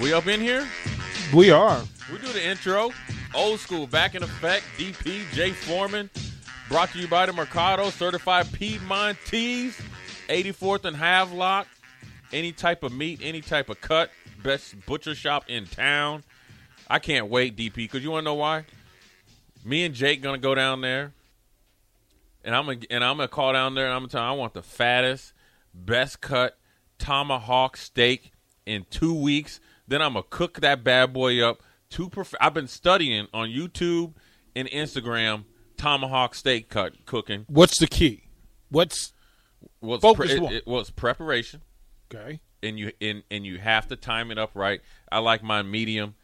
We up in here? We are. We do the intro. Old school, back in effect. DP, J Foreman. Brought to you by the Mercado, certified Piedmontese, 84th and Havelock. Any type of meat, any type of cut. Best butcher shop in town. I can't wait, DP, because you want to know why? Me and Jake gonna go down there, and I'm gonna and I'm gonna call down there, and I'm gonna tell tell. 'em I want the fattest, best cut tomahawk steak in two weeks. Then I'm gonna cook that bad boy up. To perf- I've been studying on YouTube and Instagram tomahawk steak cut cooking. What's the key? What's Well, it's, Focus it- it- well, preparation, okay? and you and and you have to time it up right. I like mine medium,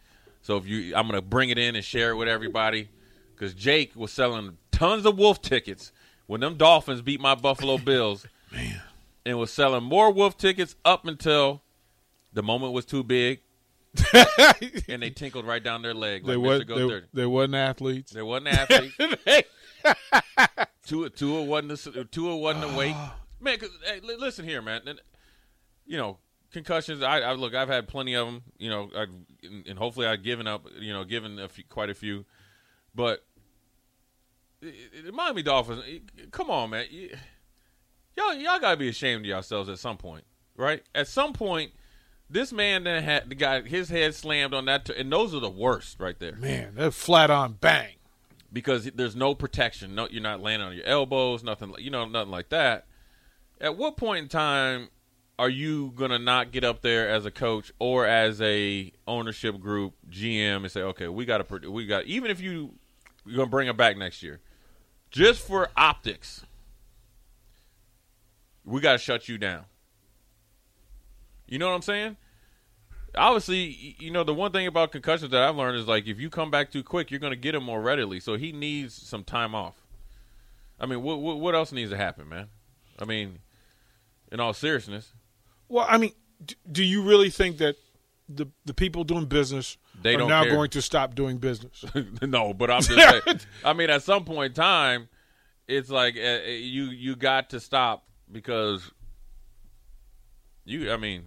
so if you, I'm gonna bring it in and share it with everybody. Because Jake was selling tons of wolf tickets when them Dolphins beat my Buffalo Bills, Man, and was selling more wolf tickets up until the moment was too big, and they tinkled right down their leg. they Like was, they, they wasn't athletes. There wasn't athletes. Tua, Tua wasn't Tua wasn't awake. Ah. Man, 'cause, hey, listen here, man. And, you know, concussions. I, I look. I've had plenty of them. You know, I've, and and hopefully I've given up. You know, given a few, quite a few. But i- i- the Miami Dolphins. Come on, man. You- Y'all, y'all gotta be ashamed of yourselves at some point, right? At some point, this man then had the guy his head slammed on that, t- and those are the worst right there Man, they're flat on bang. because there's no protection. No, you're not landing on your elbows, nothing. You know, nothing like that. At what point in time are you gonna not get up there as a coach or as a ownership group GM and say, okay, we got to, we got, even if you you're gonna bring him back next year, just for optics, we got to shut you down. You know what I'm saying? Obviously, you know the one thing about concussions that I've learned is like if you come back too quick, you're going to get them more readily. So he needs some time off. I mean, what what, what else needs to happen, man? I mean, in all seriousness, Well, I mean, do you really think that the the people doing business They are don't now care. going to stop doing business? no, but I'm just saying. I mean, at some point in time, it's like uh, you you got to stop because you. I mean,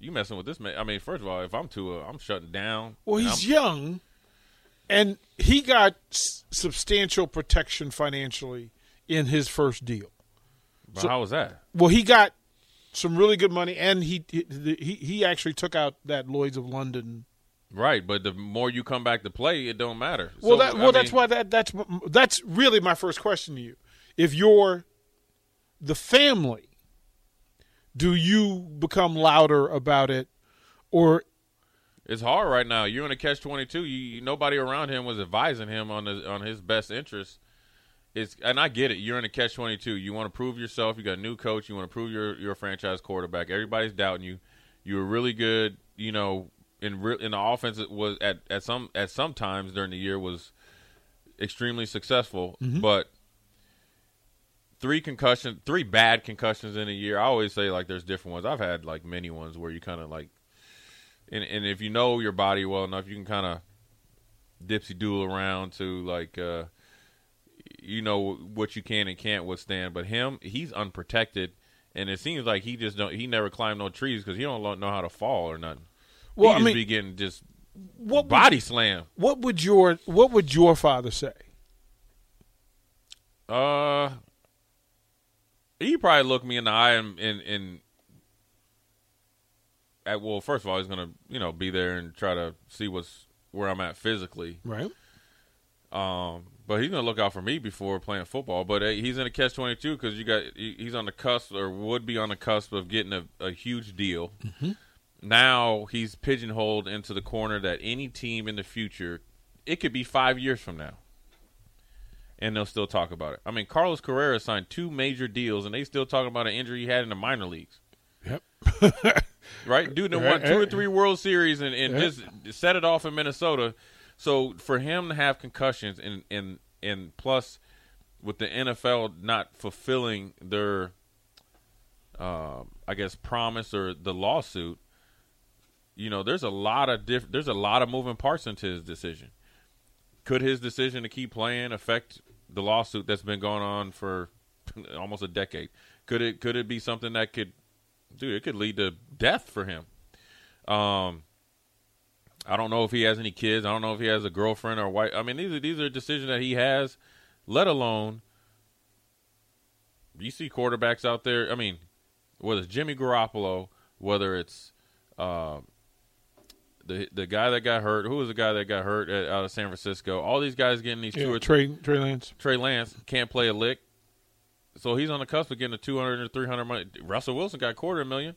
you messing with this man. I mean, first of all, if I'm too, uh, I'm shutting down. Well, he's I'm- young, and he got s- substantial protection financially in his first deal. but so- how was that? Well, he got some really good money, and he he he actually took out that Lloyd's of London. Right, but the more you come back to play, it don't matter. Well, So, that, I well, that's mean, why that that's that's really my first question to you. If you're the family, do you become louder about it, or It's hard right now. You're in a catch twenty two. You, nobody around him was advising him on his on his best interest. It's and I get it. You're in a catch twenty two. You want to prove yourself. You got a new coach. You want to prove you're a franchise quarterback. Everybody's doubting you. You were really good. You know, in re- in the offense, it was at at some at some times during the year was extremely successful, mm-hmm. but. Three concussion, three bad concussions in a year. I always say like there's different ones. I've had like many ones where you kind of like and and if you know your body well enough, you can kind of dipsy dool around to like uh, you know what you can and can't withstand. But him, he's unprotected, and it seems like he just don't. He never climbed no trees because he don't know how to fall or nothing. Well, he I just mean- be getting just what would, body slam. what would your what would your father say? Uh, he probably look me in the eye and and, and at well, first of all, he's gonna you know be there and try to see what's where I'm at physically. Right. Um, but he's gonna look out for me before playing football. But uh, he's in a catch twenty two because you got he- he's on the cusp or would be on the cusp of getting a, a huge deal. Now he's pigeonholed into the corner that any team in the future, it could be five years from now, and they'll still talk about it. I mean, Carlos Correa signed two major deals, and they still talking about an injury he had in the minor leagues. Yep. right? Dude, that won two or three World Series and, and Yeah. just set it off in Minnesota. So for him to have concussions and and and plus with the NFL not fulfilling their, uh, I guess, promise or the lawsuit, you know, there's a lot of diff- there's a lot of moving parts into his decision. Could his decision to keep playing affect the lawsuit that's been going on for almost a decade? Could it could it be something that could dude, it could lead to death for him. Um, I don't know if he has any kids. I don't know if he has a girlfriend or wife. I mean, these are these are decisions that he has. Let alone, you see quarterbacks out there. I mean, whether it's Jimmy Garoppolo, whether it's uh, the the guy that got hurt. Who was the guy that got hurt at, out of San Francisco? All these guys getting these Yeah, two or Trey Trey Lance. Trey Lance can't play a lick. So he's on the cusp of getting a 200 or 300 money. Russell Wilson got quarter million.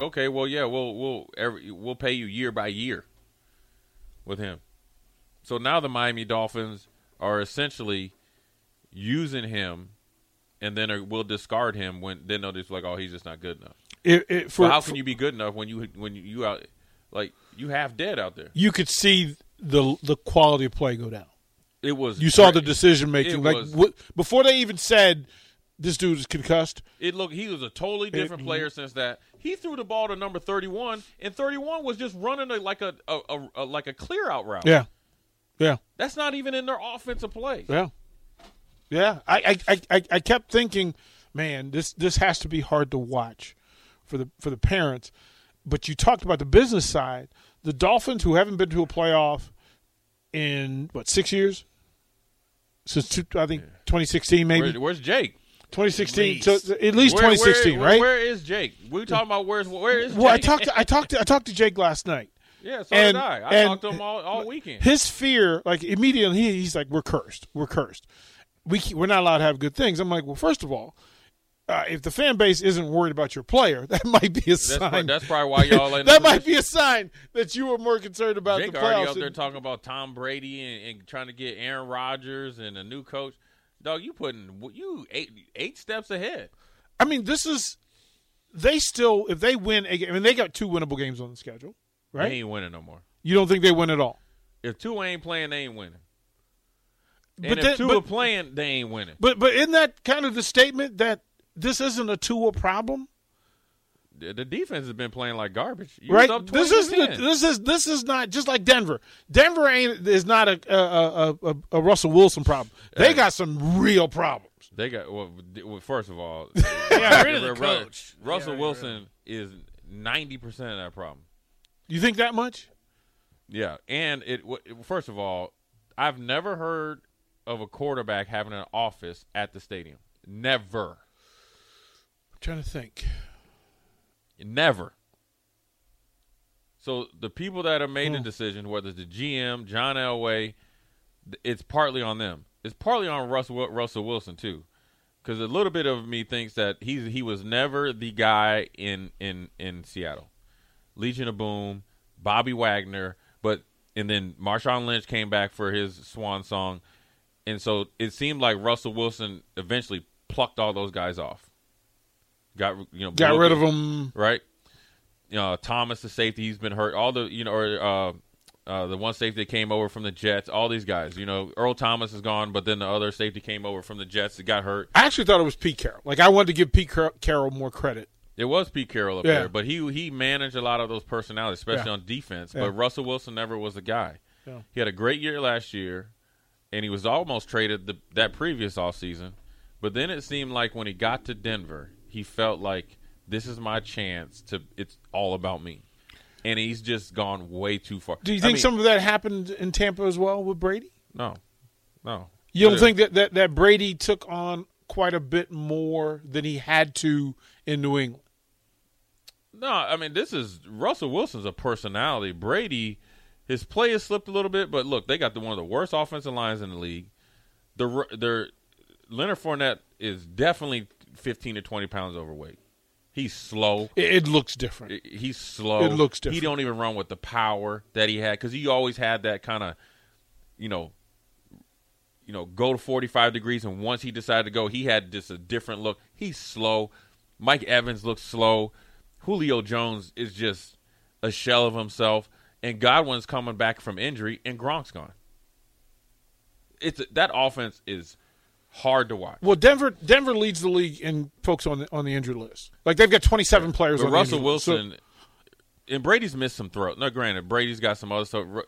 Okay, well, yeah, we'll we'll every, we'll pay you year by year with him. So now the Miami Dolphins are essentially using him, and then are, will discard him when then they'll just like, oh, he's just not good enough. It, it, for, But how for- can you be good enough when you when you, you out like you have dead out there? you could see the the quality of play go down. It was You saw the decision making, like was- what, before they even said this dude is concussed. It looked he was a totally different player since that. He threw the ball to number thirty one, and thirty one was just running a, like a, a, a, a like a clear out route. Yeah, yeah, that's not even in their offensive play. yeah, yeah. I I, I, I kept thinking, man, this this has to be hard to watch for the for the parents. But you talked about the business side. The Dolphins, who haven't been to a playoff in what six years since two, I think 2016, maybe Where, where's Jake? 2016. At So least. at least Where- 2016, where- right? Where is Jake? We talking about where's where is? well, I talked to, I talked to, I talked to Jake last night. Yeah, so and- did I. I talked to him all, all weekend. His fear, like immediately, he, he's like, "We're cursed. We're cursed. We we're not allowed to have good things." I'm like, "Well, first of all, uh, if the fan base isn't worried about your player, that might be a That's, sign. pro- that's probably why y'all. that the might be a sign that you were more concerned about Jake the already playoffs. out there and- talking about Tom Brady and, and trying to get Aaron Rodgers and a new coach. Dog, you putting you eight eight steps ahead. I mean, this is they still if they win. a ga- I mean, they got two winnable games on the schedule, right? They ain't winning no more. You don't think they win at all? If two ain't playing, they ain't winning. And But if then- two but- are playing, they ain't winning. But but isn't that kind of the statement that this isn't a Tua problem? The, the defense has been playing like garbage. You right? This is to 10. this is this is not just like Denver. Denver ain't is not a a, a, a, a Russell Wilson problem. They Hey. got some real problems. They got well. First of all, got rid of the coach. Russell got rid of Wilson is ninety percent of that problem. You think that much? Yeah, and it. w- First of all, I've never heard of a quarterback having an office at the stadium. Never, I'm trying to think. Never. So the people that have Hmm. made the decision, whether it's the GM, John Elway, it's partly on them. It's partly on Russell Russell Wilson too, because a little bit of me thinks that he's he was never the guy in in in Seattle. Legion of Boom, Bobby Wagner, but and then Marshawn Lynch came back for his swan song, and so it seemed like Russell Wilson eventually plucked all those guys off. Got you know Got rid of him, right? You know, Thomas, the safety, he's been hurt. All the you know, or uh, uh, the one safety that came over from the Jets. All these guys, you know, Earl Thomas is gone, but then the other safety came over from the Jets that got hurt. I actually thought it was Pete Carroll. Like I wanted to give Pete Car- Carroll more credit. It was Pete Carroll up Yeah. there, but he he managed a lot of those personalities, especially Yeah. on defense. Yeah. But Russell Wilson never was the guy. He had a great year last year, and he was almost traded the, that previous off season. But then it seemed like when he got to Denver, he felt like this is my chance to. It's all about me, and he's just gone way too far. Do you I think mean, some of that happened in Tampa as well with Brady? No, no. You don't think that, that, that Brady took on quite a bit more than he had to in New England? No, I mean this is Russell Wilson's a personality. Brady, his play has slipped a little bit, but look, they got the one of the worst offensive lines in the league. The their Leonard Fournette is definitely fifteen to twenty pounds overweight. He's slow. It, it looks different. He's slow. It looks different. He don't even run with the power that he had because he always had that kind of, you know, you know, go to forty five degrees. And once he decided to go, he had just a different look. He's slow. Mike Evans looks slow. Julio Jones is just a shell of himself. and Godwin's coming back from injury, and Gronk's gone. It's that offense is hard to watch. Well, Denver Denver leads the league in folks on the on the injury list. Like they've got 27 players. But on Russell the injury list. So- Wilson and Brady's missed some throws. No, granted, Brady's got some other stuff. Uh,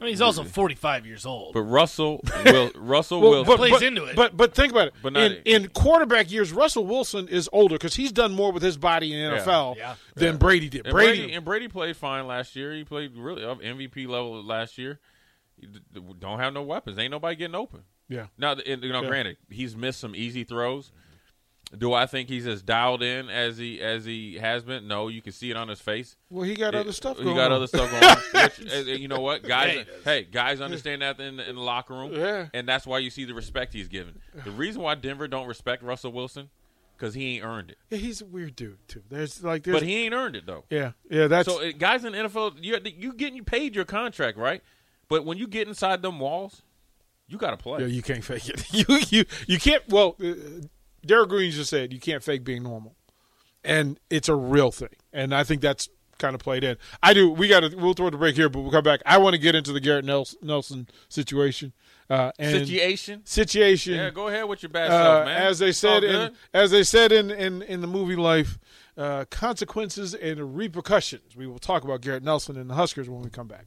I mean, he's also 45 years old. But Russell will Russell Well, Wilson. but, plays but- into it. But but think about it. But not- in, in quarterback years, Russell Wilson is older because he's done more with his body in the Yeah. NFL Yeah. than Brady did. And Brady, Brady, and Brady played fine last year. He played really up MVP level last year. He d- d- don't have no weapons. Ain't nobody getting open. Yeah. Now, and, you know, Yeah. granted, he's missed some easy throws. Do I think he's as dialed in as he as he has been? No, you can see it on his face. Well, he got other stuff. He going got on. other stuff going on. Which, uh, you know what, guys? Yeah, hey, guys understand that in the, in the locker room, Yeah. and that's why you see the respect he's given. The reason why Denver don't respect Russell Wilson because he ain't earned it. Yeah, he's a weird dude too. There's like there's But he ain't earned it though. yeah yeah that's So uh, guys in the NFL, you you getting paid your contract, right? But when you get inside them walls, you got to play. yeah you can't fake it. you you you can't. Well, uh, Derek Green just said you can't fake being normal, and it's a real thing. And I think that's kind of played in. I do. We got to. We'll throw the break here, but we'll come back. I want to get into the Garrett Nelson, Nelson situation uh, and Situation. situation. Yeah, go ahead with your bad uh, stuff, man. as they said in as they said in in, in the movie life, uh, consequences and repercussions. We will talk about Garrett Nelson and the Huskers when we come back.